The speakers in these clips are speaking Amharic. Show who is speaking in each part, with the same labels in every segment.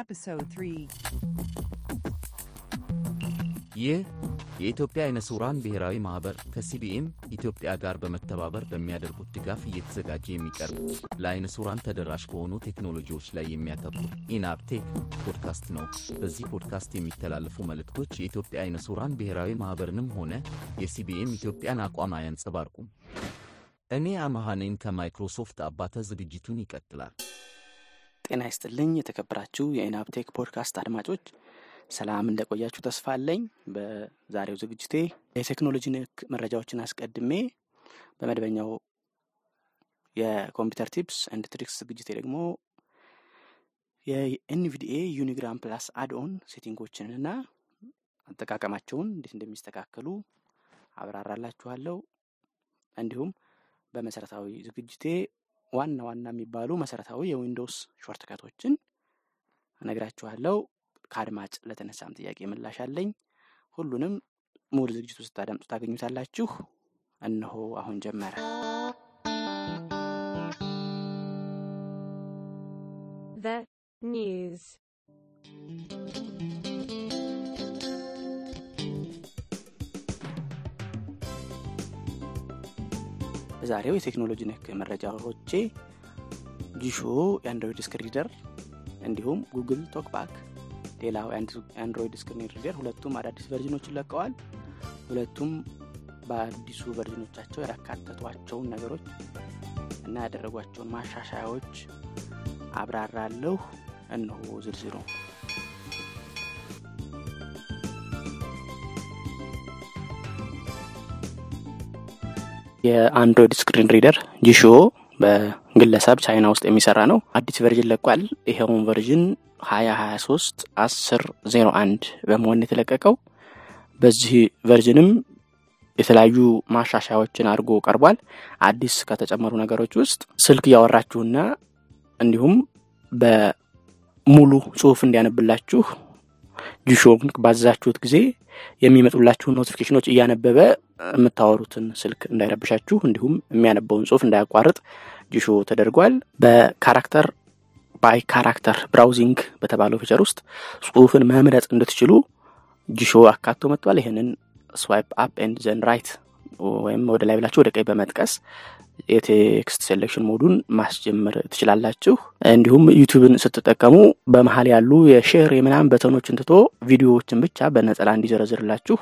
Speaker 1: Episode 3
Speaker 2: ይህ የኢትዮጵያ አይነ ስውራን ብሔራዊ ማኅበር ከሲቢኤም ኢትዮጵያ ጋር በመተባበር በሚያደርጉት ድጋፍ እየተዘጋጀ የሚቀርብ ለአይነ ስውራን ተደራሽ በሆኑ ቴክኖሎጂዎች ላይ የሚያተኩር ኢንአፕቴክ ፖድካስት ነው። በዚህ ፖድካስት የሚተላለፉ መልእክቶች የኢትዮጵያ አይነ ስውራን ብሔራዊ ማኅበርንም ሆነ የሲቢኤም ኢትዮጵያን አቋም አያንጸባርቁም። እኔ አመሃኔን ከማይክሮሶፍት አባተ ዝግጅቱን ይቀጥላል።
Speaker 3: ጤና ይስጥልኝ የተከበራችሁ የኢናብቴክ ፖድካስት አድማጮች ሰላም እንደቆያችሁ ተስፋ አለኝ። በዛሬው ዝግጅቴ የቴክኖሎጂ ነክ መረጃዎችን አስቀድሜ በመደበኛው የኮምፒውተር tips and tricks ዝግጅቴ ደግሞ የኤንቪዲኤ ዩኒግራም ፕላስ add-on setting ኦችንና አጠቃቀማቸውን እንዴት እንደሚስተካከሉ አብራራላችኋለሁ። እንዲሁም በመሰረታዊ ዝግጅቴ ዋና ዋና የሚባሉ መሰረታዊ የዊንዶውስ shortcut ኦችን እነግራችኋለሁ። ከአድማጭ ለተነሳም ጥያቄ ምላሽ አለኝ። ሁሉንም ሙሉ ዝግጅቱ ስታደምጡ ታገኙታላችሁ። እነሆ አሁን ጀመረ።
Speaker 4: The
Speaker 3: በዛሬው የቴክኖሎጂ ነክ መረጃዎቼ ጂሾ የአንድሮይድ screen reader እንዲሁም ጉግል ቶክባክ ሌላው የአንድሮይድ screen reader ሁለቱም አዳዲስ version ኦችን ለቀዋል። ሁለቱም በአዲሱ version ኦቻቸው ያካተቷቸውን ነገሮች እና ያደረጓቸውን ማሻሻያዎች አብራራለሁ። እነሆ ዝርዝሩ። የአንድሮይድ screen reader ጂሾ በግለሰብ ቻይና ውስጥ የሚሰራ ነው። አዲስ version ለቋል። ይኸውን version ሀያ ሀያ ሶስት አስር ዜሮ አንድ በመሆን የተለቀቀው በዚህ version ም የተለያዩ ማሻሻያዎችን አድርጎ ቀርቧል። አዲስ ከተጨመሩ ነገሮች ውስጥ ስልክ እያወራችሁና እንዲሁም በሙሉ ጽሁፍ እንዲያነብላችሁ ጂሾን ባዘዛችሁት ጊዜ የሚመጡላችሁን notification ኦች እያነበበ የምታወሩትን ስልክ እንዳይረብሻችሁ እንዲሁም የሚያነበውን ጽሁፍ እንዳያቋርጥ ጂሾ ተደርጓል። በ character by character browsing በተባለው feature ውስጥ ጽሁፍን መምረጥ እንድትችሉ ጂሾ አካቶ መጥቷል። ይህንን swipe up and then right ወይም ወደ ላይ ብላችሁ ወደ ቀኝ በመጥቀስ የ text selection mode ኡን ማስጀመር ትችላላችሁ። እንዲሁም ዩቱብን ስትጠቀሙ በመሀል ያሉ የ share የምናምን button ኦችን ትቶ ቪዲዮዎችን ብቻ በነጠላ እንዲዘረዝርላችሁ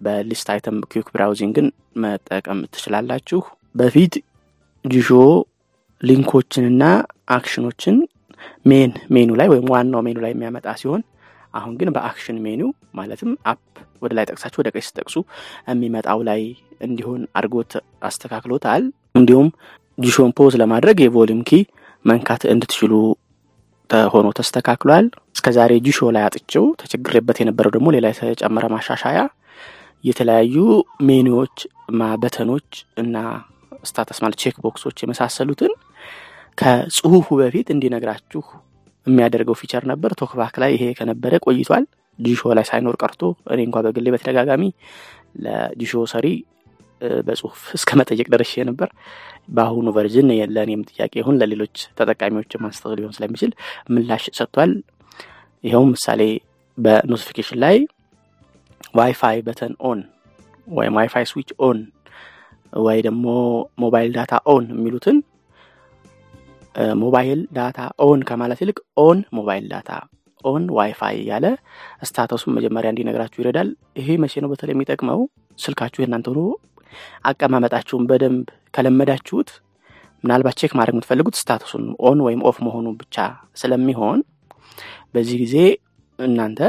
Speaker 3: በ list item quick browsing ን መጠቀም ትችላላችሁ። በፊት ጂሾ link ኦችንና action ኦችን main menu ላይ ወይም ዋናው ሜኑ ላይ የሚያመጣ ሲሆን አሁን ግን በ action menu ማለትም up ወደ ላይ ጠቅሳችሁ ወደ ቀኝ ስጠቅሱ የሚመጣው ላይ እንዲሆን አድርጎት አስተካክሎታል። እንዲሁም ጂሾን pause ለማድረግ የ volume key መንካት እንድትችሉ ሆኖ ተስተካክሏል። እስከዛሬ ጂሾ ላይ አጥቼው ተቸግሬበት የነበረው ደግሞ ሌላ የተጨመረ ማሻሻያ የተለያዩ menu ዎች፣ button ኦች እና status ማለት check box ኦች የመሳሰሉትን ከጽሁፉ በፊት እንዲነግራችሁ የሚያደርገው feature ነበር። ቶክባክ ላይ ይሄ ከነበረ ቆይቷል። ጂሾ ላይ ሳይኖር ቀርቶ እኔ እንኳ በግሌ በተደጋጋሚ ለጂሾ ሰሪ በጽሁፍ እስከ መጠየቅ ደርሼ ነበር። በአሁኑ version ለእኔም ጥያቄ ይሁን ለሌሎች ተጠቃሚዎች ማንስተው ሊሆን ስለሚችል ምላሽ ሰጥቷል። ይኸውም ምሳሌ በ notification ላይ WiFi button on ወይም WiFi switch on ወይ ደግሞ mobile data on የሚሉትን mobile data on ከማለት ይልቅ on mobile data on WiFi ያለ status ኡን መጀመሪያ እንዲነግራችሁ ይረዳል። ይሄ መቼ ነው በተለይ የሚጠቅመው? ስልካችሁ የእናንተ ሆኖ አቀማመጣችሁን በደንብ ከለመዳችሁት ምናልባት check ማድረግ የምትፈልጉት status ኡን on ወይም off መሆኑ ብቻ ስለሚሆን በዚህ ጊዜ እናንተ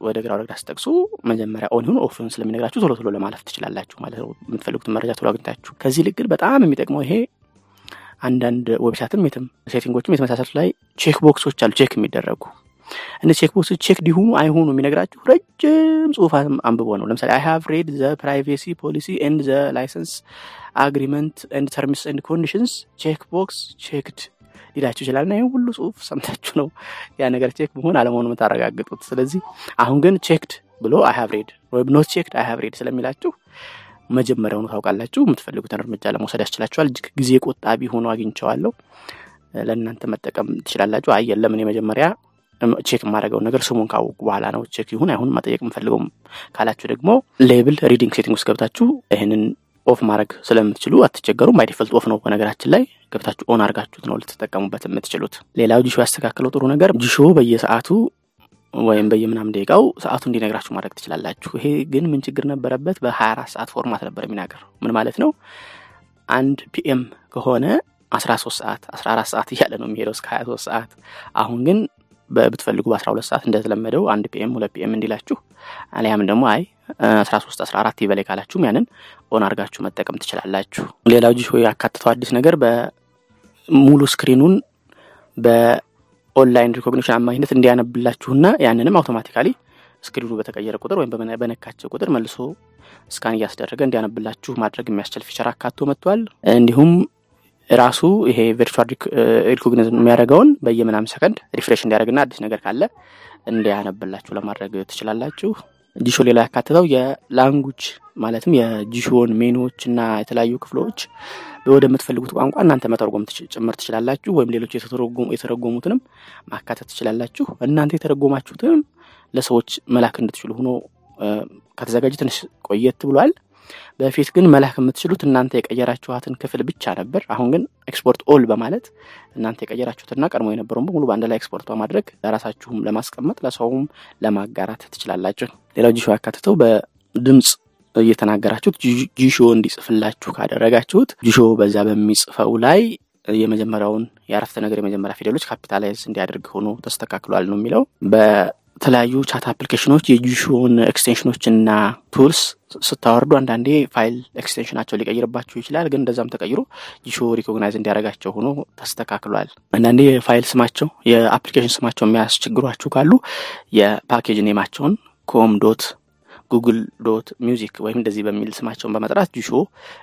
Speaker 3: ወደ ግራ ወደ ግራ ስጠቅሱ መጀመሪያ on ይሁን off ይሁን ስለሚነግራችሁ ቶሎ ቶሎ ለማለፍ ትችላላችሁ ማለት ነው። የምትፈልጉትን መረጃ ቶሎ አግኝታችሁ። ከዚህ ልክ በጣም የሚጠቅመው ይሄ አንዳንድ website ም የትም setting ኦችም የተመሳሰሉት ላይ check box ኦች አሉ check የሚደረጉ እነዚህ check box ኦች check ይሁኑ አይሆኑ የሚነግራችሁ ረጅም ጽሁፍ አንብቦ ነው። ለምሳሌ I have read the privacy policy and the license agreement and terms and conditions check box checked ሊላችሁ ይችላል። እና ይህ ሁሉ ጽሁፍ ሰምታችሁ ነው ያ ነገር check መሆን አለመሆኑ የምታረጋግጡት። ስለዚህ አሁን ግን checked ብሎ I have read ወይም not checked I have read ስለሚላችሁ መጀመሪያውኑ ታውቃላችሁ። የምትፈልጉትን እርምጃ ለመውሰድ ያስችላችኋል። እጅግ ጊዜ ቆጣቢ ሆኖ አግኝቸዋለሁ። ለእናንተ መጠቀም ትችላላችሁ። አይ የለም እኔ መጀመሪያ check የማደርገውን ነገር ስሙን ካወቁ በኋላ ነው check ይሁን አይሁን መጠየቅ የምፈልገውም ካላችሁ ደግሞ label reading setting ውስጥ ገብታችሁ ይህንን off ማድረግ ስለምትችሉ አትቸገሩም። by off ነው በነገራችን ላይ ገብታችሁ on አድርጋችሁት ነው ልትጠቀሙበት የምትችሉት። ሌላው ጂሾ ያስተካከለው ጥሩ ነገር ጂሾ በየሰዓቱ ወይም በየምናምን ደቂቃው ሰዓቱ እንዲነግራችሁ ማድረግ ትችላላችሁ። ይሄ ግን ምን ችግር ነበረበት? በ24 ሰዓት format ነበር የሚናገር። ምን ማለት ነው? አንድ PM ከሆነ 13 ሰዓት 14 ሰዓት እያለ ነው የሚሄደው እስከ 23 ሰዓት። አሁን ግን ብትፈልጉ በ12 ሰዓት እንደተለመደው አንድ PM ሁለት PM እንዲላችሁ አሊያም ደግሞ አይ 13 14 ይበለኝ ካላችሁም ያንን on አድርጋችሁ መጠቀም ትችላላችሁ። ሌላው ጂሾ ያካትተው አዲስ ነገር በሙሉ screen ኡን በ online recognition አማኝነት እንዲያነብላችሁና ያንንም automatically screen ኡ በተቀየረ ቁጥር ወይም በነካቸው ቁጥር መልሶ scan እያስደረገ እንዲያነብላችሁ ማድረግ የሚያስችል feature አካቶ መጥቷል። እንዲሁም ራሱ ይሄ virtual recognition የሚያደርገውን በየምናምን ሰከንድ refresh እንዲያደርግና አዲስ ነገር ካለ እንዲያነብላችሁ ለማድረግ ትችላላችሁ። ጂሾ ሌላ ያካትተው የ language ማለትም የጂሾን ሜኖዎች እና የተለያዩ ክፍሎች ወደምትፈልጉት ቋንቋ እናንተ መተርጎም ጭምር ትችላላችሁ። ወይም ሌሎች የተረጎሙትንም ማካተት ትችላላችሁ። እናንተ የተረጎማችሁትንም ለሰዎች መላክ እንድትችሉ ሆኖ ከተዘጋጀ ትንሽ ቆየት ብሏል። በፊት ግን መላክ የምትችሉት እናንተ የቀየራችኋትን ክፍል ብቻ ነበር። አሁን ግን export all በማለት እናንተ የቀየራችሁትና ቀድሞ የነበረውን በሙሉ በአንድ ላይ ኤክስፖርት በማድረግ ለራሳችሁም ለማስቀመጥ ለሰውም ለማጋራት ትችላላችሁ። ሌላው ጂሾ ያካተተው በድምፅ እየተናገራችሁት ጂሾ እንዲጽፍላችሁ ካደረጋችሁት ጂሾ በዛ በሚጽፈው ላይ የመጀመሪያውን የአረፍተ ነገር የመጀመሪያ ፊደሎች capitalize እንዲያደርግ ሆኖ ተስተካክሏል ነው የሚለው። በተለያዩ chat application ኦች የጂሾን extension ኦችና tools ስታወርዱ አንዳንዴ file extension ኣቸው ሊቀይርባችሁ ይችላል። ግን እንደዛም ተቀይሮ ጂሾ recognize እንዲያደርጋቸው ሆኖ ተስተካክሏል። አንዳንዴ የፋይል ስማቸው የ application ስማቸው የሚያስቸግሯችሁ ካሉ የ package name ኣቸውን com dot Google dot music ወይም እንደዚህ በሚል ስማቸውን በመጥራት ጂሾ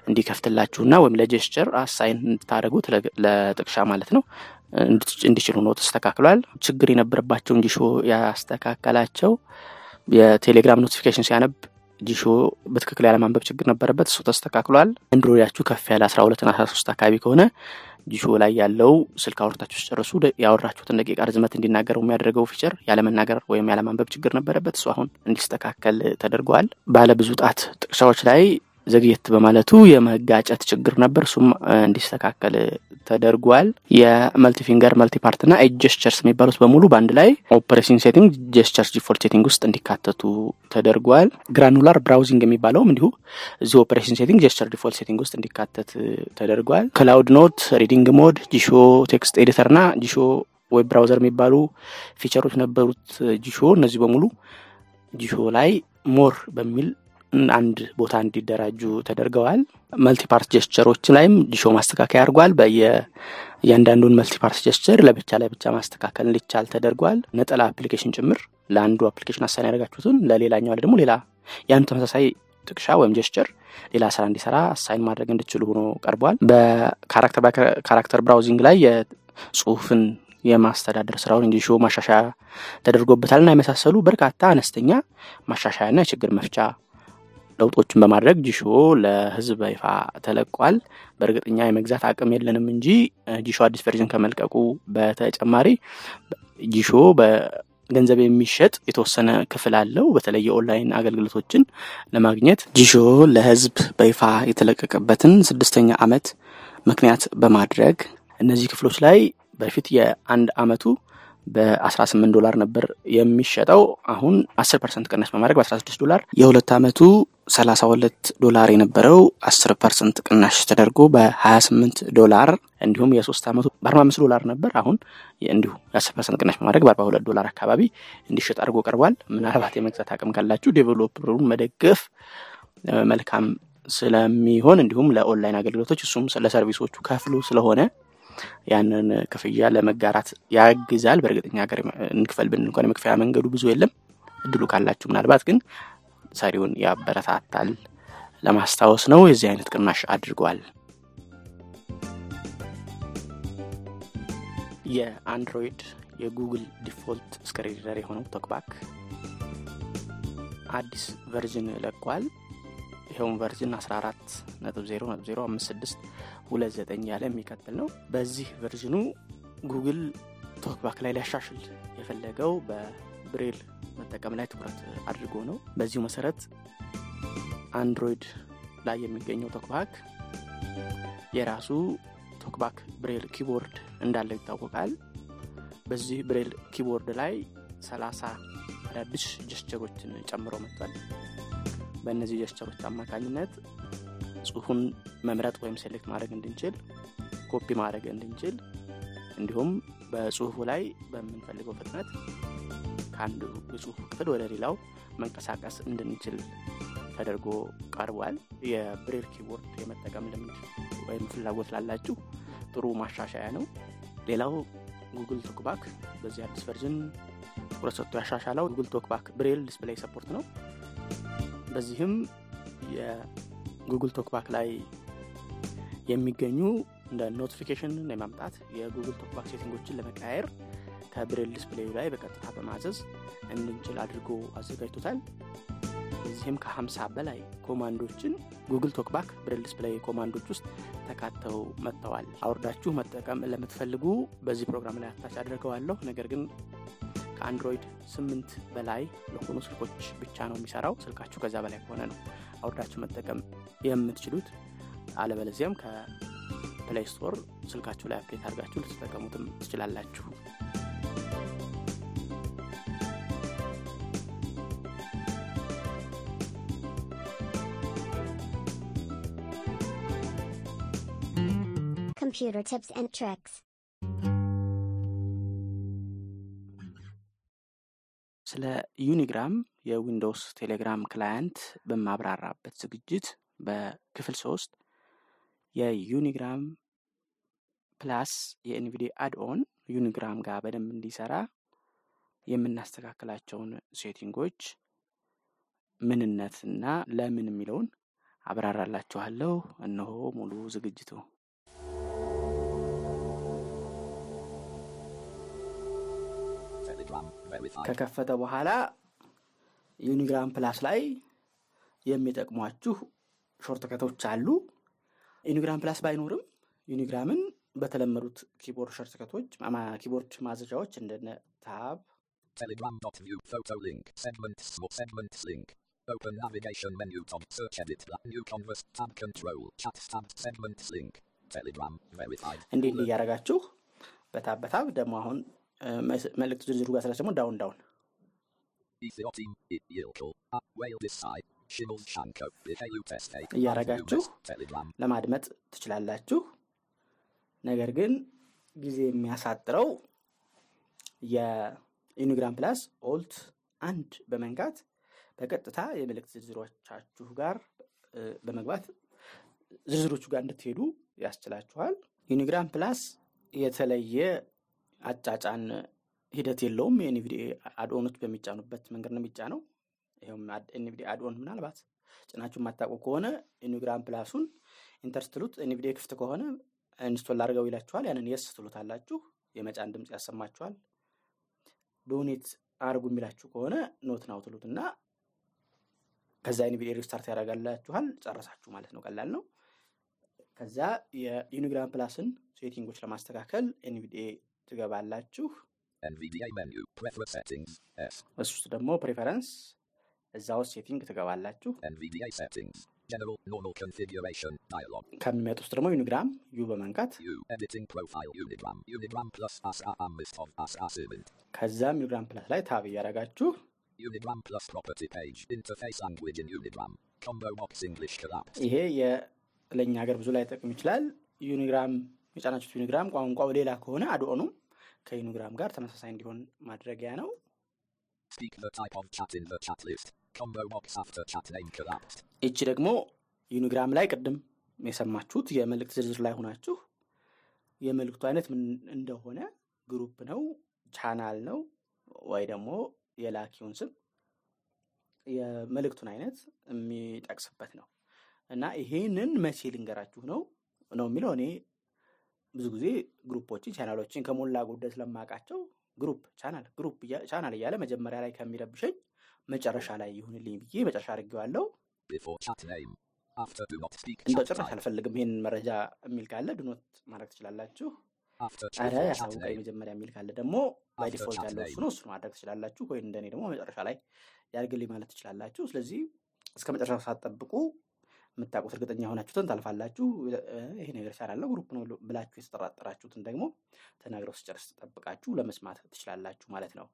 Speaker 3: እንዲከፍትላችሁና ወይም ለ gesture assign እንድታደርጉት ለጥቅሻ ማለት ነው እንዲችሉ ነው ተስተካክሏል። ችግር የነበረባቸውን ጂሾ ያስተካከላቸው የቴሌግራም notification ሲያነብ ጂሾ በትክክል ያለማንበብ ችግር ነበረበት። እሱ ተስተካክሏል። አንድሮይዳችሁ ከፍ ያለ አስራ ሁለትና አስራ ሶስት አካባቢ ከሆነ ጂሾ ላይ ያለው ስልክ አውርታችሁ ስጨርሱ ያወራችሁትን ደቂቃ ርዝመት እንዲናገረው የሚያደርገው feature ያለመናገር ወይም ያለማንበብ ችግር ነበረበት። እሱ አሁን እንዲስተካከል ተደርጓል። ባለ ጣት ጥቅሻዎች ላይ ዘግየት በማለቱ የመጋጨት ችግር ነበር። እሱም እንዲስተካከል ተደርጓል። የ multi-finger multipart ና edge gestures የሚባሉት በሙሉ በአንድ ላይ operation setting gestures default setting ውስጥ እንዲካተቱ ተደርጓል። granular browsing የሚባለውም እንዲሁ እዚህ operation setting gesture default setting ውስጥ እንዲካተት ተደርጓል። cloud note፣ reading mode፣ ጂሾ text editor ና ጂሾ web browser የሚባሉ feature ኦች ነበሩት ጂሾ። እነዚህ በሙሉ ጂሾ ላይ more በሚል አንድ ቦታ እንዲደራጁ ተደርገዋል። multipart gesture ኦች ላይም ጂሾ ማስተካከያ አድርጓል። በእያንዳንዱን multipart gesture ለብቻ ለብቻ ማስተካከል እንዲቻል ተደርጓል። ነጠላ application ጭምር ለአንዱ application assign ያደረጋችሁትን ለሌላኛው ደግሞ ሌላ የአንዱ ተመሳሳይ ጥቅሻ ወይም gesture ሌላ ስራ እንዲሰራ assign ማድረግ እንድችሉ ሆኖ ቀርቧል። በ character browsing ላይ የጽሁፍን የማስተዳደር ስራውን ጂሾ ማሻሻያ ተደርጎበታል እና የመሳሰሉ በርካታ አነስተኛ ማሻሻያና የችግር መፍቻ ለውጦችን በማድረግ ጂሾ ለህዝብ በይፋ ተለቋል። በእርግጥ እኛ የመግዛት አቅም የለንም እንጂ ጂሾ አዲስ version ከመልቀቁ በተጨማሪ ጂሾ በገንዘብ የሚሸጥ የተወሰነ ክፍል አለው። በተለይ የኦንላይን አገልግሎቶችን ለማግኘት ጂሾ ለህዝብ በይፋ የተለቀቀበትን ስድስተኛ ዓመት ምክንያት በማድረግ እነዚህ ክፍሎች ላይ በፊት የአንድ አመቱ በ18 ዶላር ነበር የሚሸጠው። አሁን 10 percent ቅናሽ በማድረግ በ16 ዶላር የሁለት አመቱ 32 ዶላር የነበረው 10 percent ቅናሽ ተደርጎ በ28 ዶላር እንዲሁም የሶስት አመቱ በ45 ዶላር ነበር። አሁን እንዲሁ የ10 percent ቅናሽ በማድረግ በ42 ዶላር አካባቢ እንዲሸጥ አድርጎ ቀርቧል። ምናልባት የመግዛት አቅም ካላችሁ developer ኡን መደገፍ መልካም ስለሚሆን እንዲሁም ለኦንላይን አገልግሎቶች እሱም ለ service ኦቹ ከፍሎ ስለሆነ ያንን ክፍያ ለመጋራት ያግዛል። በእርግጥ እኛ ሀገር እንክፈል ብንል እንኳን የመክፈያ መንገዱ ብዙ የለም። እድሉ ካላችሁ ምናልባት ግን ሰሪውን ያበረታታል ለማስታወስ ነው። የዚህ አይነት ቅናሽ አድርጓል። የአንድሮይድ የጉግል default screen reader የሆነው ቶክባክ አዲስ version ለቋል። ይኸውም version 14 ነጥብ 0 ነጥብ 0 5 6 ሁለት ዘጠኝ ያለ የሚቀጥል ነው። በዚህ version ኡ ጉግል ቶክባክ ላይ ሊያሻሽል የፈለገው በብሬል መጠቀም ላይ ትኩረት አድርጎ ነው። በዚሁ መሰረት አንድሮይድ ላይ የሚገኘው ቶክባክ የራሱ ቶክባክ ብሬል keyboard እንዳለው ይታወቃል። በዚህ ብሬል keyboard ላይ ሰላሳ አዳዲስ gesture ኦችን ጨምሮ መጥቷል። በእነዚህ gesture ኦች አማካኝነት ጽሁፉን መምረጥ ወይም select ማድረግ እንድንችል፣ ኮፒ ማድረግ እንድንችል እንዲሁም በጽሁፉ ላይ በምንፈልገው ፍጥነት ከአንዱ የጽሁፍ ክፍል ወደ ሌላው መንቀሳቀስ እንድንችል ተደርጎ ቀርቧል። የብሬል keyboard የመጠቀም ልምድ ወይም ፍላጎት ላላችሁ ጥሩ ማሻሻያ ነው። ሌላው ጉግል ቶክባክ በዚህ አዲስ version ትኩረት ሰጥቶ ያሻሻለው ጉግል ቶክባክ braille display support ነው። በዚህም የጉግል ቶክባክ ላይ የሚገኙ እንደ notification የማምጣት የጉግል ቶክባክ setting ኦችን ለመቀያየር ከ braille display ኡ ላይ በቀጥታ በማዘዝ እንድንችል አድርጎ አዘጋጅቶታል። በዚህም ከ50 በላይ command ኦችን ጉግል ቶክባክ braille display command ኦች ውስጥ ተካተው መጥተዋል። አውርዳችሁ መጠቀም ለምትፈልጉ በዚህ ፕሮግራም ላይ attach አድርገዋለሁ። ነገር ግን ከአንድሮይድ ስምንት በላይ ለሆኑ ስልኮች ብቻ ነው የሚሰራው። ስልካችሁ ከዛ በላይ ከሆነ ነው አውርዳችሁ መጠቀም የምትችሉት። አለበለዚያም ከፕሌይ ስቶር ስልካችሁ ላይ update አድርጋችሁ ልትጠቀሙትም ትችላላችሁ።
Speaker 1: Computer tips and tricks.
Speaker 3: ስለ ዩኒግራም የዊንዶውስ ቴሌግራም client በማብራራበት ዝግጅት በክፍል ሶስት የዩኒግራም ፕላስ የ NVDA add-on ዩኒግራም ጋር በደንብ እንዲሰራ የምናስተካክላቸውን setting ኦች ምንነትና ለምን የሚለውን አብራራላችኋለሁ። እነሆ ሙሉ ዝግጅቱ። ከከፈተ በኋላ ዩኒግራም ፕላስ ላይ የሚጠቅሟችሁ shortcut ኦች አሉ። ዩኒግራም ፕላስ ባይኖርም ዩኒግራምን በተለመዱት keyboard shortcut ኦች keyboard ማዘዣዎች እንደነ
Speaker 5: tab. Open navigation menu top search edit new converse tab control chat tab segments link. Telegram verified.
Speaker 3: እንዲህ እንዲህ እያደረጋችሁ በ tab በ tab ደግሞ አሁን መልእክቱ ዝርዝሩ ጋር ስላች ደግሞ
Speaker 5: down
Speaker 3: down
Speaker 5: Telegram.
Speaker 3: ለማድመጥ ትችላላችሁ። ነገር ግን ጊዜ የሚያሳጥረው የዩኒግራም ፕላስ Alt አንድ በመንካት በቀጥታ የመልእክት ዝርዝሮቻችሁ ጋር በመግባት ዝርዝሮቹ ጋር እንድትሄዱ ያስችላችኋል። ዩኒግራም ፕላስ የተለየ አጫጫን ሂደት የለውም። የ NVDA add-on ኦች በሚጫኑበት መንገድ ነው የሚጫነው። ይኸውም NVDA add-on ምናልባት ጭናችሁ የማታውቁ ከሆነ ዩኒግራም ፕላሱን enter ስትሉት ክፍት ከሆነ install አድርገው ይላችኋል። ያንን yes ትሉታላችሁ። የመጫን ድምፅ ያሰማችኋል። donate አድርጉ የሚላችሁ ከሆነ not now ትሉት እና ከዛ NVDA restart ያደርጋላችኋል። ጨረሳችሁ ማለት ነው። ቀላል ነው። ከዛ የዩኒግራም ፕላስን setting ኦች ለማስተካከል NVDA ትገባላችሁ።
Speaker 5: NVDA menu. Prefer settings. S.
Speaker 3: እሱ ውስጥ ደግሞ preference እዛ ውስጥ setting ትገባላችሁ።
Speaker 5: NVDA settings. General normal configuration dialog.
Speaker 3: ከሚመጡ ውስጥ ደግሞ ዩኒግራም U በመንካት
Speaker 5: U. Editing profile Unigram. Unigram plus ASA list of ASA event.
Speaker 3: ከዛም ዩኒግራም ፕላስ ላይ tab እያደረጋችሁ
Speaker 5: Unigram plus property page. Interface language in Unigram. Combo box English collapsed.
Speaker 3: ይሄ ለእኛ ሀገር ብዙ ላይጠቅም ይችላል። ዩኒግራም የጫናችሁት ዩኒግራም ቋንቋው ሌላ ከሆነ add-on ኑም ከዩኒግራም ጋር ተመሳሳይ እንዲሆን ማድረጊያ ነው።. ይቺ ደግሞ ዩኒግራም ላይ ቅድም የሰማችሁት የመልእክት ዝርዝር ላይ ሆናችሁ የመልእክቱ አይነት ምን እንደሆነ group ነው፣ ቻናል ነው ወይ ደግሞ የላኪውን ስም የመልእክቱን አይነት የሚጠቅስበት ነው እና ይሄንን መቼ ልንገራችሁ ነው ነው የሚለው እኔ ብዙ ጊዜ group ኦችን channel ኦችን ከሞላ ጎደል ስለማውቃቸው group channel group channel እያለ መጀመሪያ ላይ ከሚረብሸኝ መጨረሻ ላይ ይሁንልኝ ብዬ መጨረሻ አድርጌዋለሁ። እንደው ጭራሽ. አልፈልግም ይህን መረጃ የሚል ካለ do not ማድረግ ትችላላችሁ።
Speaker 5: default
Speaker 3: ያሳውቀኝ. መጀመሪያ የሚል ካለ ደግሞ by
Speaker 5: After
Speaker 3: default
Speaker 5: chat
Speaker 3: ያለው እሱ. ነው። እሱ ማድረግ ትችላላችሁ፣ ወይ እንደኔ ደግሞ መጨረሻ ላይ ያድርግልኝ ማለት ትችላላችሁ። ስለዚህ እስከ መጨረሻ ሳትጠብቁ የምታውቁት እርግጠኛ የሆናችሁትን ታልፋላችሁ። ይሄ ነገር ነው group ነው ብላችሁ የተጠራጠራችሁትን ደግሞ ተናግረው ስጨርስ ጠብቃችሁ ለመስማት ትችላላችሁ ማለት ነው።.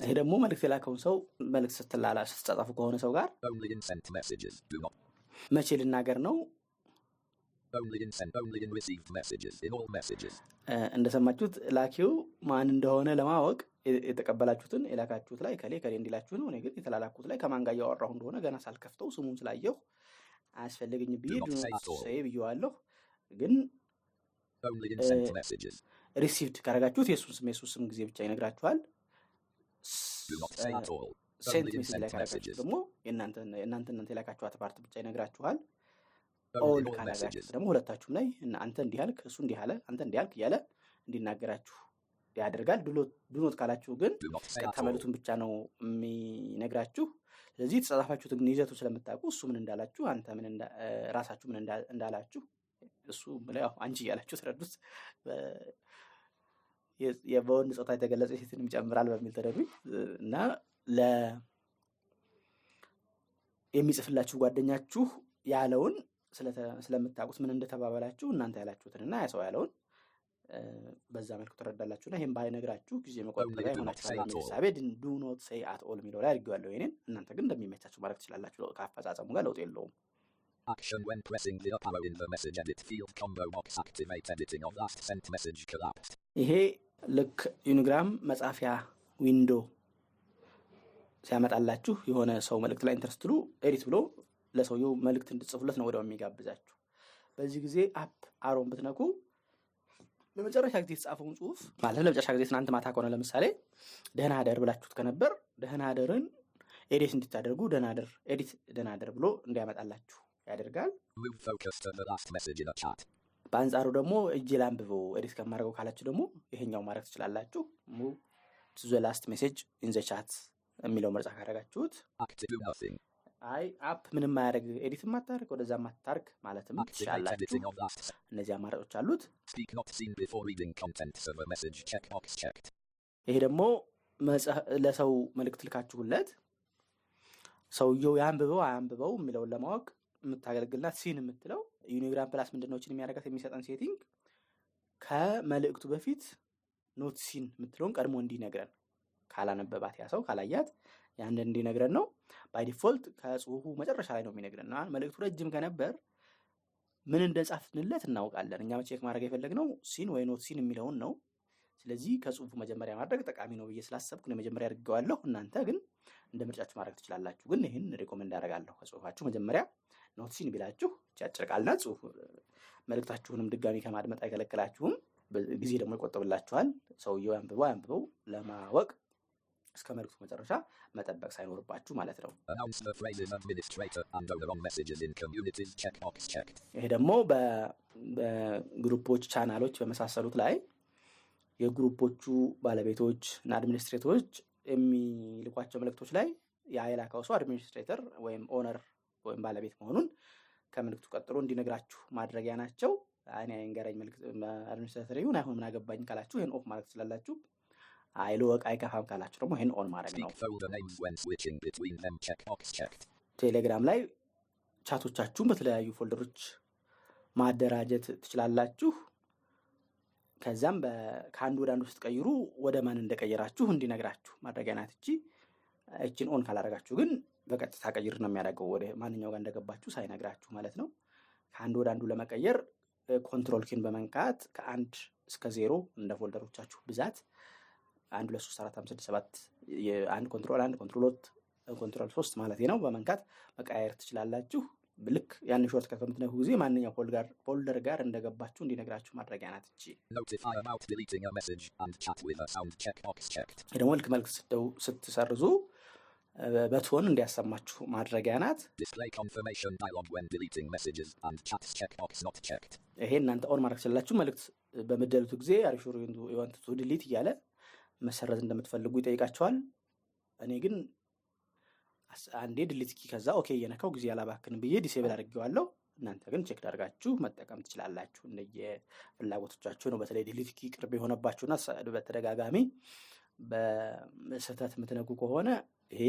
Speaker 3: ይሄ ደግሞ መልእክት የላከውን ሰው መልእክት ስትላላ ስትጻጻፉ ከሆነ ሰው ጋር. መቼ ልናገር ነው እንደሰማችሁት ላኪው ማን እንደሆነ ለማወቅ የተቀበላችሁትን የላካችሁት ላይ ከሌ ከሌ እንዲላችሁ ነው። እኔ ግን የተላላኩት ላይ ከማን ጋር እያወራሁ እንደሆነ ገና ሳልከፍተው ስሙን ስላየሁ አያስፈልገኝ ብዬ. ሰይ ብዬዋለሁ። ግን. received ካረጋችሁት የሱን ስም የሱን ስም ጊዜ ብቻ ይነግራችኋል።.
Speaker 5: sent
Speaker 3: message ላይ ካረጋችሁት. ደግሞ የእናንተ እናንተ እናንተ የላካችኋት part ብቻ ይነግራችኋል።
Speaker 5: all messages.
Speaker 3: ደግሞ ሁለታችሁም ላይ አንተ እንዲህ አልክ እሱ እንዲህ አለ አንተ እንዲህ አልክ እያለ እንዲናገራችሁ ያደርጋል።
Speaker 5: do not ካላችሁ ግን.
Speaker 3: መልእክቱን ብቻ ነው የሚነግራችሁ። ስለዚህ የተጻጻፋችሁትን ይዘቱ ስለምታውቁ እሱ ምን እንዳላችሁ አንተ ራሳችሁ ምን እንዳ- እንዳላችሁ እሱ አንቺ እያላችሁ ተረዱት። በወንድ ጾታ የተገለጸ ሴትንም ይጨምራል በሚል ተረዱኝ እና ለ የሚጽፍላችሁ ጓደኛችሁ ያለውን ስለምታውቁት ምን እንደተባበላችሁ እናንተ ያላችሁትን እና ያ ሰው ያለውን በዛ መልኩ ትረዳላችሁ። እና ይህም ባይነግራችሁ ጊዜ መቆጠቢያ
Speaker 5: Only do not
Speaker 3: ይሆናችኋል
Speaker 5: say at
Speaker 3: በሚል
Speaker 5: all.
Speaker 3: ሳቤ do not say at all የሚለው ላይ አድርጌዋለሁ። ይሄንን እናንተ ግን እንደሚመቻችሁ ማድረግ ትችላላችሁ። ከአፈጻጸሙ ጋር ለውጥ የለውም።
Speaker 5: Action when pressing the up arrow in the message edit field combo box activate editing of last sent message collapsed.
Speaker 3: ይሄ ልክ ዩኒግራም መጻፊያ window ሲያመጣላችሁ የሆነ ሰው መልእክት ላይ enter ስትሉ edit ብሎ ለሰውየው መልእክት እንድጽፉለት ነው ወዲያው የሚጋብዛችሁ። በዚህ ጊዜ up arrow ን ብትነኩ ለመጨረሻ ጊዜ የተጻፈውን ጽሁፍ ማለት ለመጨረሻ ጊዜ ትናንት ማታ ከሆነ ለምሳሌ ደህና አደር ብላችሁት ከነበር ደህና አደርን edit እንድታደርጉ ደህና edit ደህና ብሎ እንዲያመጣላችሁ ያደርጋል።. በአንጻሩ ደግሞ እጅ ላንብበው edit ከማድረገው ካላችሁ ደግሞ ይሄኛው ማድረግ ትችላላችሁ። to the last message in የሚለው ምርጫ ካደረጋችሁት. አይ up ምንም ማያደርግ edit ማታደርግ ወደዛ ማታርግ ማለትም ትችላላችሁ። እነዚህ አማራጮች አሉት።. ይሄ ደግሞ ለሰው መልእክት ልካችሁለት ሰውየው ያንብበው አያንብበው የሚለውን ለማወቅ የምታገለግልናት seen የምትለው ዩኒግራም ፕላስ ምንድነዎችን የሚያደርጋት የሚሰጠን setting ከመልእክቱ በፊት not seen የምትለውን ቀድሞ እንዲነግረን ካላነበባት ያ ሰው ካላያት ያንን እንዲነግረን ነው። by default ከጽሁፉ መጨረሻ ላይ ነው የሚነግረን መልእክቱ ረጅም ከነበር ምን እንደጻፍንለት እናውቃለን። እኛ check ማድረግ የፈለግነው seen ወይ not seen የሚለውን ነው። ስለዚህ ከጽሁፉ መጀመሪያ ማድረግ ጠቃሚ ነው ብዬ ስላሰብኩ ነው የመጀመሪያ አድርገዋለሁ። እናንተ ግን እንደ ምርጫችሁ ማድረግ ትችላላችሁ። ግን ይህን recommend አደርጋለሁ። ከጽሁፋችሁ መጀመሪያ not seen ቢላችሁ ያጭር ቃልና ጽሁፍ መልእክታችሁንም ድጋሚ ከማድመጥ አይከለክላችሁም። ጊዜ ደግሞ ይቆጥብላችኋል። ሰውየው ያንብበው ያንብበው ለማወቅ እስከ መልእክቱ መጨረሻ መጠበቅ ሳይኖርባችሁ ማለት ነው።. ይሄ ደግሞ በ group ኦች channel ኦች በመሳሰሉት ላይ የ group ኦቹ ባለቤቶች እና administrator ኦች የሚልኳቸው መልእክቶች ላይ ሰው administrator ወይም owner ወይም ባለቤት መሆኑን ከምልክቱ ቀጥሎ እንዲነግራችሁ ማድረጊያ ናቸው። እኔ መልእክት administrator ይሁን አይሁን ምን አገባኝ ካላችሁ ይህን off ማድረግ ትችላላችሁ። አይ ልወቅ አይከፋም ካላችሁ ደግሞ ይህን on ማድረግ ነው።. ቴሌግራም ላይ chat ኦቻችሁን በተለያዩ folder ኦች ማደራጀት ትችላላችሁ። ከዛም በ- ከአንዱ ወደ አንዱ ስትቀይሩ ወደ ማን እንደቀየራችሁ እንዲነግራችሁ ማድረጊያ ናት እቺ። እችን on ካላደረጋችሁ ግን በቀጥታ ቅይር ነው የሚያደርገው ወደ ማንኛው ጋር እንደገባችሁ ሳይነግራችሁ ማለት ነው። ከአንዱ ወደ አንዱ ለመቀየር control key ን በመንካት ከአንድ እስከ ዜሮ እንደ folder ኦቻችሁ ብዛት አንድ ሁለት ሶስት አራት አምስት ስድስት ሰባት የአንድ control አንድ control ሁለት control ሶስት ማለት ነው በመንካት መቀያየር ትችላላችሁ። ልክ ያን shortcut በምትነኩ ጊዜ ማንኛው folder ጋር እንደገባችሁ እንዲነግራችሁ ማድረጊያ ናት. ይህ ደግሞ ልክ መልእክት ስትሰርዙ በ tone እንዲያሰማችሁ ማድረጊያ ናት።. ይሄ እናንተ on ማድረግ ስላላችሁ መልእክት በምት delete ኡት ጊዜ are you sure you want to delete እያለ መሰረዝ እንደምትፈልጉ ይጠይቃችኋል። እኔ ግን አንዴ delete key ከዛ OK እየነካው ጊዜ አላባክንም ብዬ disable አድርጌዋለሁ። እናንተ ግን check አድርጋችሁ መጠቀም ትችላላችሁ። እንደየ ፍላጎቶቻችሁ ነው። በተለይ delete key ቅርብ የሆነባችሁና በተደጋጋሚ በስህተት የምትነኩ ከሆነ ይሄ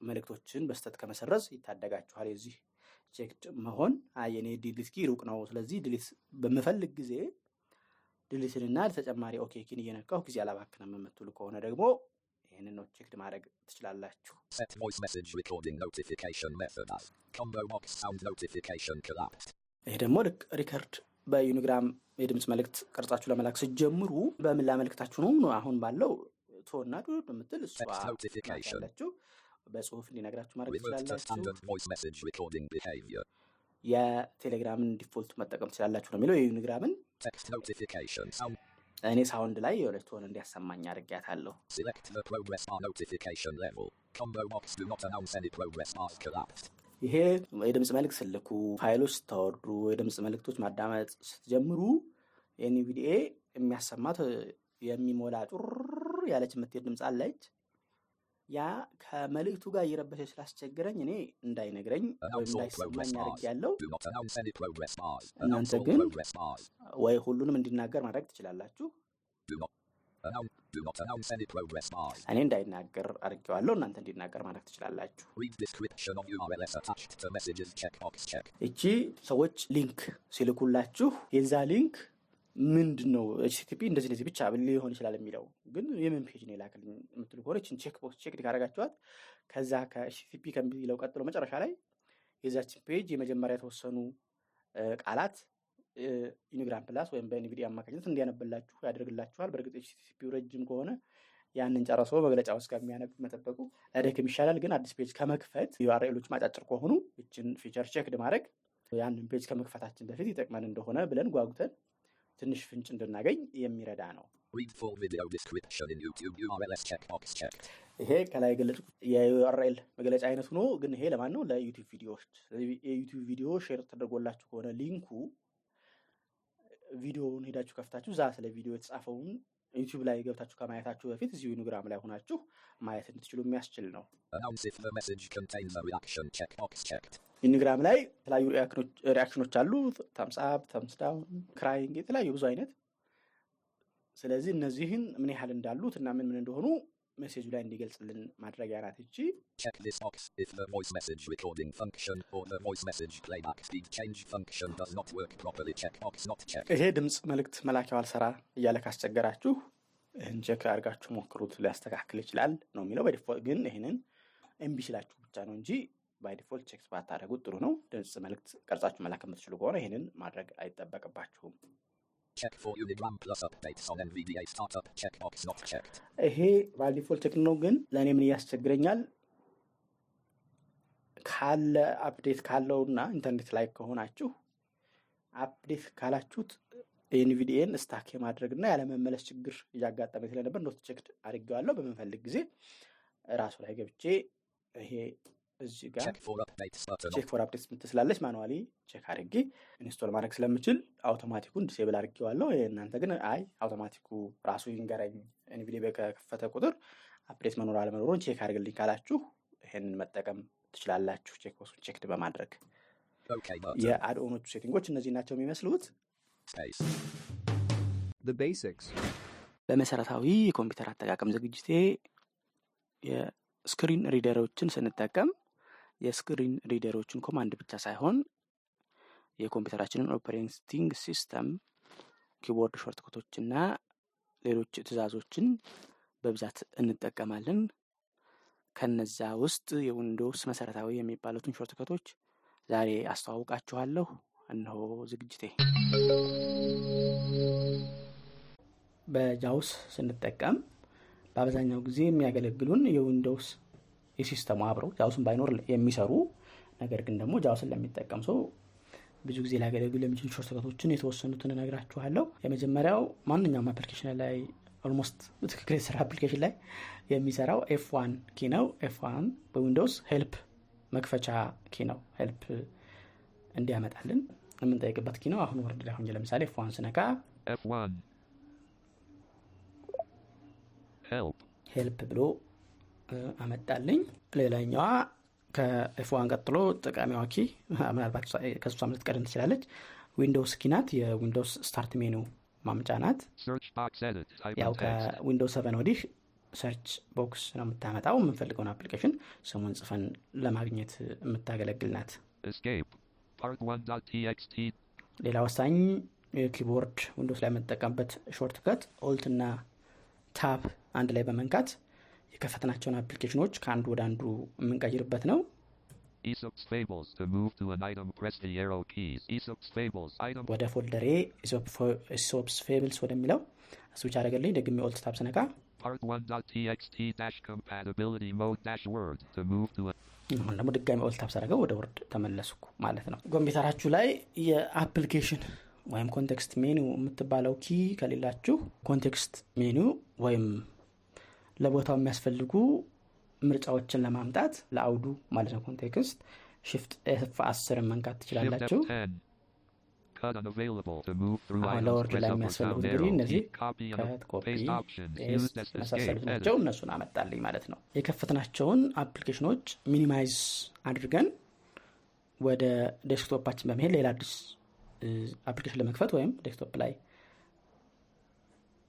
Speaker 3: መልእክቶችን በስህተት ከመሰረዝ ይታደጋችኋል። የዚህ checked መሆን የኔ delete key ሩቅ ነው፣ ስለዚህ delete በምፈልግ ጊዜ delete ንና ተጨማሪ OK key ን እየነካሁ ጊዜ አላባክንም የምትሉ ከሆነ ደግሞ ይህንን not checked ማድረግ ትችላላችሁ።
Speaker 5: Set voice message recording notification method as combo box sound notification collapsed.
Speaker 3: ይሄ ደግሞ ልክ record በዩኒግራም የድምፅ መልእክት ቀርጻችሁ ለመላክ ስትጀምሩ በምን ላመልክታችሁ ነው ነው አሁን ባለው ቶና ዱድ የምትል እሷ በጽሁፍ እንዲነግራችሁ ማድረግ ትችላላችሁ።. የቴሌግራምን default መጠቀም ትችላላችሁ ነው የሚለው። የዩኒግራምን. እኔ sound ላይ የሆነች tone እንዲያሰማኝ አድርጊያታለሁ።. ይሄ የድምፅ መልእክት ስልኩ ፋይሎች ስታወርዱ የድምፅ መልእክቶች ማዳመጥ ስትጀምሩ የ NVDA የሚያሰማት የሚሞላ ጡር እያለች የምትሄድ ድምፅ አለች። ያ ከመልእክቱ ጋር እየረበሸ ስላስቸግረኝ እኔ እንዳይነግረኝ ወይም እንዳይሰማኝ
Speaker 5: progress bars.
Speaker 3: እናንተ ግን. ወይ ሁሉንም እንዲናገር ማድረግ ትችላላችሁ።. እኔ እንዳይናገር አድርጌዋለሁ። እናንተ እንዲናገር ማድረግ ትችላላችሁ።. እቺ ሰዎች link ሲልኩላችሁ የዛ link ምንድን ነው HTTP እንደዚህ እንደዚህ ብቻ ሊሆን ይችላል የሚለው ግን የምን page ነው የላክልኝ የምትሉ ከሆነ ይችን check box check ካረጋችኋት ከዛ ከ HTTP ከሚለው ቀጥሎ መጨረሻ ላይ የዛችን page የመጀመሪያ የተወሰኑ ቃላት ዩኒግራም ፕላስ ወይም በ NVDA አማካኝነት እንዲያነብላችሁ ያደርግላችኋል። በእርግጥ HTTP ው ረጅም ከሆነ ያንን ጨርሶ መግለጫ ውስጥ ከሚያነብ መጠበቁ ላይደክም ይሻላል። ግን አዲስ page ከመክፈት URL ኦች ማጫጭር ከሆኑ ይችን feature checked ማድረግ ያንን page ከመክፈታችን በፊት ይጠቅመን እንደሆነ ብለን ጓጉተን ትንሽ ፍንጭ እንድናገኝ የሚረዳ ነው።. ይሄ ከላይ የገለጽኩት የ URL መግለጫ አይነት ሆኖ ግን ይሄ ለማን ነው? ለዩቲዩብ ቪዲዮዎች። የዩቲዩብ ቪዲዮ share ተደርጎላችሁ ከሆነ link ኡ ቪዲዮውን ሄዳችሁ ከፍታችሁ እዛ ስለ ቪዲዮ የተጻፈውን ዩቲዩብ ላይ ገብታችሁ ከማየታችሁ በፊት እዚሁ ዩኒግራም ላይ ሆናችሁ ማየት እንድትችሉ የሚያስችል ነው። ዩኒግራም ላይ የተለያዩ reaction ኦች አሉ። thumbs up፣ thumbs down፣ crying የተለያዩ ብዙ አይነት። ስለዚህ እነዚህን ምን ያህል እንዳሉት እና ምን ምን እንደሆኑ message ኡ ላይ እንዲገልጽልን ማድረጊያ ናት
Speaker 5: checked.
Speaker 3: ይሄ ድምፅ መልእክት መላኪያው አልሰራ እያለ ካስቸገራችሁ ይህን check አድርጋችሁ ሞክሩት፣ ሊያስተካክል ይችላል ነው የሚለው። በ default ግን ይህንን እምቢ ስላችሁ ብቻ ነው እንጂ by default check ባታደረጉት ጥሩ ነው። ድምፅ መልእክት ቀርጻችሁ መላክ የምትችሉ ከሆነ ይህንን ማድረግ አይጠበቅባችሁም።. ይሄ by default check ነው፣ ግን ለእኔ ምን ያስቸግረኛል ካለ update ካለውና ኢንተርኔት ላይ ከሆናችሁ update ካላችሁት NVDA ን stuck የማድረግ እና ያለመመለስ ችግር እያጋጠመ ስለነበር not checked አድርጌዋለሁ። በምንፈልግ ጊዜ ራሱ ላይ ገብቼ ይሄ እዚህ ጋር
Speaker 5: Check for updates button.
Speaker 3: check for update ምትል ስላለች manually check አድርጌ install ማድረግ ስለምችል automatic ኡን disable አድርጌዋለሁ። እናንተ ግን አይ አውቶማቲኩ ራሱ ይንገረኝ NVDA በከፈተ ቁጥር update መኖር አለመኖሩን check አድርግልኝ ካላችሁ ይሄንን መጠቀም ትችላላችሁ። check box ኡን checked
Speaker 5: በማድረግ button.
Speaker 3: የ add-on ኦቹ setting ኦች እነዚህ ናቸው የሚመስሉት።
Speaker 5: Space.
Speaker 1: The basics.
Speaker 3: በመሰረታዊ የኮምፒውተር አጠቃቀም ዝግጅቴ የስክሪን ሪደሮችን ስንጠቀም የስክሪን ሪደሮችን ኮማንድ ብቻ ሳይሆን የኮምፒውተራችንን operating system keyboard shortcut ኦችና ሌሎች ትዕዛዞችን በብዛት እንጠቀማለን። ከነዛ ውስጥ የ Windows መሰረታዊ የሚባሉትን shortcut ኦች ዛሬ አስተዋውቃችኋለሁ። እነሆ ዝግጅቴ። በ JAWS ስንጠቀም በአብዛኛው ጊዜ የሚያገለግሉን የዊንዶውስ የሲስተሙ አብረው ጃውስን ባይኖር የሚሰሩ ነገር ግን ደግሞ JAWS ን ለሚጠቀም ሰው ብዙ ጊዜ ሊያገለግሉ የሚችሉ shortcut ኦችን የተወሰኑትን እነግራችኋለሁ። የመጀመሪያው ማንኛውም application ላይ almost በትክክል የተሰራ application ላይ የሚሰራው F1 key ነው። F1 በ Windows help መክፈቻ key ነው። help እንዲያመጣልን የምንጠይቅበት key ነው። አሁን Word ላይ ሆኜ ለምሳሌ F1 ስነካ
Speaker 1: F1. Help.
Speaker 3: help ብሎ አመጣልኝ። ሌላኛዋ ከ F1 ቀጥሎ ጠቃሚዋ key ምናልባት ከሷም ልትቀደም ትችላለች። Windows key ናት። የ Windows start menu ማምጫ ናት። ያው.
Speaker 1: ከ
Speaker 3: Windows seven ወዲህ search box ነው የምታመጣው። የምንፈልገውን application ስሙን ጽፈን ለማግኘት የምታገለግል ናት።
Speaker 1: Escape. Part 1.txt.
Speaker 3: ሌላ ወሳኝ የ keyboard Windows ላይ የምንጠቀምበት shortcut Alt እና Tab አንድ ላይ በመንካት የከፈትናቸውን application ኦች ከአንዱ ወደ አንዱ የምንቀይርበት ነው።
Speaker 1: Aesop's Fables. To move to an item, press the arrow keys. Aesop's Fables. Item.
Speaker 3: ወደ folder ኤ Aesop's Fables ወደሚለው switch አደረገልኝ። ደግሜ Alt Tab ስነካ
Speaker 1: Part 1.txt dash compatibility mode dash word. To move to a
Speaker 3: አሁን ደግሞ ድጋሚ Alt Tab ሳደረገው ወደ Word ተመለስኩ ማለት ነው። ኮምፒውተራችሁ ላይ የ application ወይም context menu የምትባለው key ከሌላችሁ context menu ወይም ለቦታው የሚያስፈልጉ ምርጫዎችን ለማምጣት ለአውዱ ማለት ነው context Shift F አስርን መንካት ትችላላችሁ።
Speaker 1: F10. Cut unavailable. To move through
Speaker 3: አሁን ለ
Speaker 1: Word
Speaker 3: ላይ የሚያስፈልጉት እንግዲህ. እነዚህ
Speaker 1: cut copy edit.
Speaker 3: ናቸው። እነሱን አመጣልኝ ማለት ነው። የከፈትናቸውን application ኦች minimize አድርገን ወደ desktop አችን በመሄድ ሌላ አዲስ application ለመክፈት ወይም desktop ላይ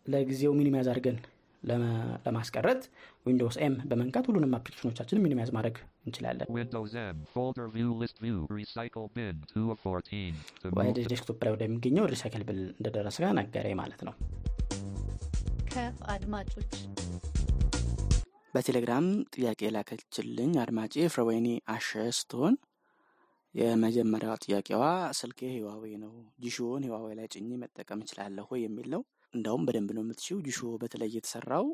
Speaker 3: ለጊዜው minimize አድርገን ለማስቀረት Windows M በመንካት ሁሉንም application ኦቻችን minimize ማድረግ እንችላለን።
Speaker 1: Windows M. Folder view list view. Recycle bin. 2 of 14. To
Speaker 3: ወደ
Speaker 1: move to
Speaker 3: desktop ላይ ወደሚገኘው recycle bin እንደደረሰ ነገረኝ ማለት ነው።
Speaker 6: ከአድማጮች
Speaker 3: በቴሌግራም ጥያቄ የላከችልኝ አድማጬ ፍረወይኒ አሸ ስትሆን የመጀመሪያዋ ጥያቄዋ ስልኬ ህዋዌ ነው፣ Jieshuo ውን ህዋዌ ላይ ጭኜ መጠቀም እችላለሁ ወይ የሚል ነው። እንዳውም በደንብ ነው የምትችው። Jieshuo በተለይ የተሰራው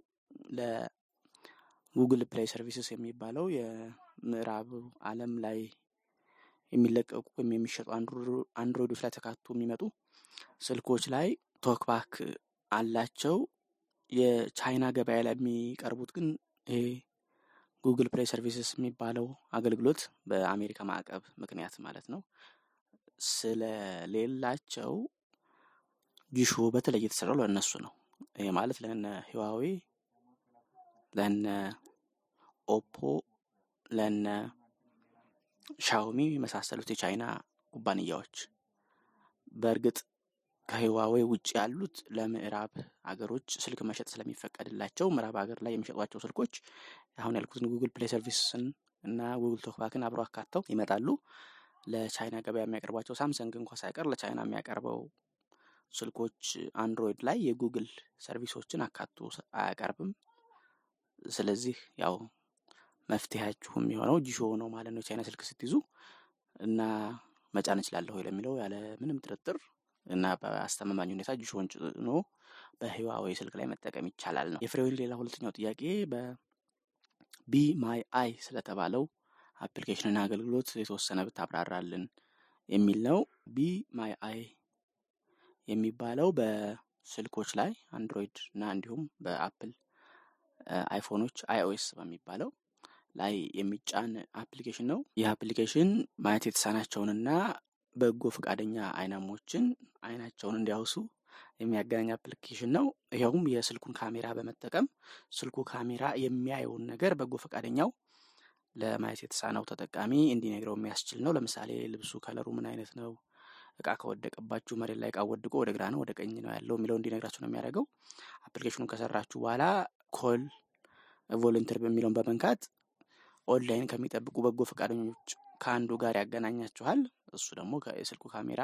Speaker 3: ለ Google Play Services የሚባለው የምዕራብ ዓለም ላይ የሚለቀቁ ወይም የሚሸጡ አንድሮ- አንድሮይዶች ላይ ተካቶ የሚመጡ ስልኮች ላይ TalkBack አላቸው። የቻይና ገበያ ላይ የሚቀርቡት ግን ይሄ Google Play Services የሚባለው አገልግሎት በአሜሪካ ማዕቀብ ምክንያት ማለት ነው ስለሌላቸው Jieshuo በተለይ የተሰራው ለእነሱ ነው። ይሄ ማለት ለነ ህዋዌ፣ ለነ ኦፖ፣ ለነ ሻውሚ የመሳሰሉት የቻይና ኩባንያዎች በእርግጥ ከህዋዌ ውጭ ያሉት ለምዕራብ ሀገሮች ስልክ መሸጥ ስለሚፈቀድላቸው ምዕራብ ሀገር ላይ የሚሸጧቸው ስልኮች አሁን ያልኩትን Google Play Service ን እና Google TalkBack ን አብረው አካተው ይመጣሉ። ለቻይና ገበያ የሚያቀርቧቸው ሳምሰንግ እንኳ ሳይቀር ለቻይና የሚያቀርበው ስልኮች አንድሮይድ ላይ የ Google service ኦችን አካቶ አያቀርብም። ስለዚህ ያው መፍትሄያችሁ የሚሆነው Jieshuo ነው ማለት ነው። የቻይና ስልክ ስትይዙ እና መጫን እችላለሁ ወይ ለሚለው ያለ ምንም ጥርጥር እና በአስተማማኝ ሁኔታ Jieshuo ን ጭኖ በህዋዌ ስልክ ላይ መጠቀም ይቻላል ነው። የፍረወይኒ ሌላ ሁለተኛው ጥያቄ በ Be My Eye ስለተባለው application ና አገልግሎት የተወሰነ ብታብራራልን የሚል ነው። Be My Eye የሚባለው በስልኮች ላይ አንድሮይድ እና እንዲሁም በአፕል iPhone ኦች iOS በሚባለው ላይ የሚጫን application ነው። ይህ application ማየት የተሳናቸውንና በጎ ፈቃደኛ አይናሞችን አይናቸውን እንዲያውሱ የሚያገናኝ application ነው። ይኸውም የስልኩን ካሜራ በመጠቀም ስልኩ ካሜራ የሚያየውን ነገር በጎ ፈቃደኛው ለማየት የተሳነው ተጠቃሚ እንዲነግረው የሚያስችል ነው። ለምሳሌ ልብሱ color ኡ ምን አይነት ነው፣ እቃ ከወደቀባችሁ መሬት ላይ እቃ ወድቆ ወደ ግራ ነው ወደ ቀኝ ነው ያለው የሚለው እንዲነግራችሁ ነው የሚያደርገው። application ኡን ከሰራችሁ በኋላ call volunteer በሚለውን በመንካት ኦንላይን ከሚጠብቁ በጎ ፈቃደኞች ከአንዱ ጋር ያገናኛችኋል። እሱ ደግሞ የስልኩ ካሜራ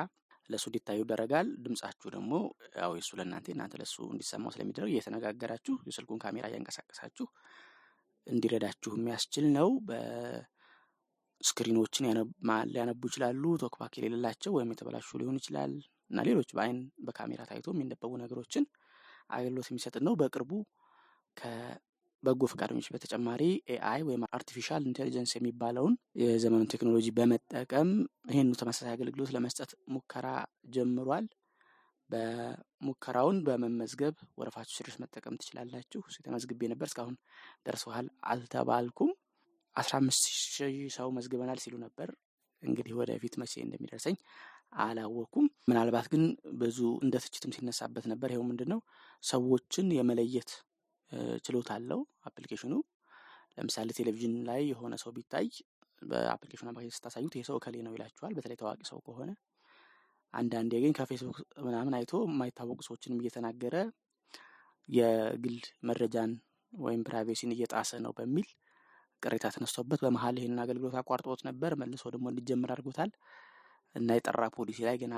Speaker 3: ለእሱ እንዲታዩ ይደረጋል። ድምጻችሁ ደግሞ ያው የሱ ለእናንተ እናንተ ለእሱ እንዲሰማው ስለሚደረግ እየተነጋገራችሁ የስልኩን ካሜራ እያንቀሳቀሳችሁ እንዲረዳችሁ የሚያስችል ነው። ማ- ሊያነቡ ይችላሉ። TalkBack የሌላቸው ወይም የተበላሹ ሊሆን ይችላል እና ሌሎች በአይን በካሜራ ታይቶ የሚነበቡ ነገሮችን አገልግሎት የሚሰጥ ነው። በቅርቡ ከበጎ ፈቃደኞች በተጨማሪ AI ወይም artificial intelligence የሚባለውን የዘመኑን ቴክኖሎጂ በመጠቀም ይህኑ ተመሳሳይ አገልግሎት ለመስጠት ሙከራ ጀምሯል። በሙከራው በመመዝገብ ወረፋችሁ ሲደርስ መጠቀም ትችላላችሁ። ተመዝግቤ ነበር እስካሁን ደርሶሃል አልተባልኩም። አስራ አምስት ሺህ ሰው መዝግበናል ሲሉ ነበር። እንግዲህ ወደፊት መቼ እንደሚደርሰኝ አላወኩም። ምናልባት ግን ብዙ እንደ ትችትም ሲነሳበት ነበር። ይኸው ምንድን ነው ሰዎችን የመለየት ችሎታ አለው አፕሊኬሽኑ። ለምሳሌ ቴሌቪዥን ላይ የሆነ ሰው ቢታይ በአፕሊኬሽን አማካኝነት ስታሳዩት ይሄ ሰው እከሌ ነው ይላችኋል። በተለይ ታዋቂ ሰው ከሆነ አንዳንዴ ግን ከፌስቡክ ምናምን አይቶ የማይታወቁ ሰዎችንም እየተናገረ የግል መረጃን ወይም privacy ን እየጣሰ ነው በሚል ቅሬታ ተነስቶበት በመሀል ይህንን አገልግሎት አቋርጦት ነበር። መልሶ ደግሞ እንዲጀምር አድርጎታል እና የጠራ ፖሊሲ ላይ ገና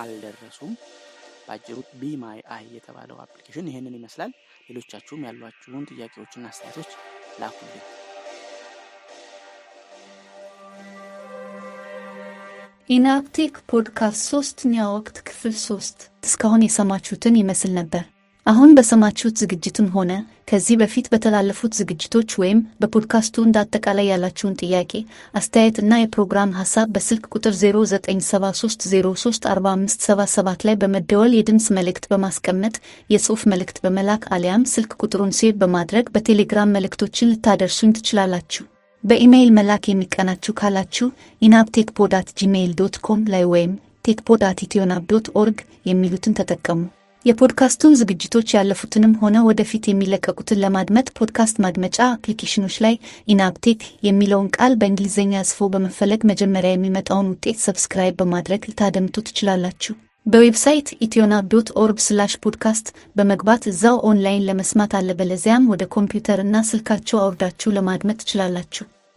Speaker 3: አልደረሱም። በአጭሩ Be My AI የተባለው አፕሊኬሽን ይህንን ይመስላል። ሌሎቻችሁም ያሏችሁን ጥያቄዎችና አስተያየቶች ላኩልኝ።
Speaker 6: ኢናብቴክ ፖድካስት ሶስተኛ ወቅት ክፍል ሶስት እስካሁን የሰማችሁትን ይመስል ነበር። አሁን በሰማችሁት ዝግጅትም ሆነ ከዚህ በፊት በተላለፉት ዝግጅቶች ወይም በፖድካስቱ እንደ አጠቃላይ ያላችሁን ጥያቄ፣ አስተያየት እና የፕሮግራም ሀሳብ በስልክ ቁጥር 0973034577 ላይ በመደወል የድምፅ መልእክት በማስቀመጥ የጽሑፍ መልእክት በመላክ አሊያም ስልክ ቁጥሩን save በማድረግ በቴሌግራም መልእክቶችን ልታደርሱኝ ትችላላችሁ። በኢሜይል መላክ የሚቀናችሁ ካላችሁ inabtechpod at gmail dot com ላይ ወይም techpod at ethioinab dot org የሚሉትን ተጠቀሙ። የፖድካስቱን ዝግጅቶች ያለፉትንም ሆነ ወደፊት የሚለቀቁትን ለማድመጥ ፖድካስት ማድመጫ አፕሊኬሽኖች ላይ ኢናብቴክ የሚለውን ቃል በእንግሊዝኛ ጽፎ በመፈለግ መጀመሪያ የሚመጣውን ውጤት subscribe በማድረግ ልታደምጡ ትችላላችሁ። በ website ethioinab dot org slash podcast በመግባት እዛው ኦንላይን ለመስማት አለበለዚያም ወደ ኮምፒውተር እና ስልካችሁ አውርዳችሁ ለማድመጥ ትችላላችሁ።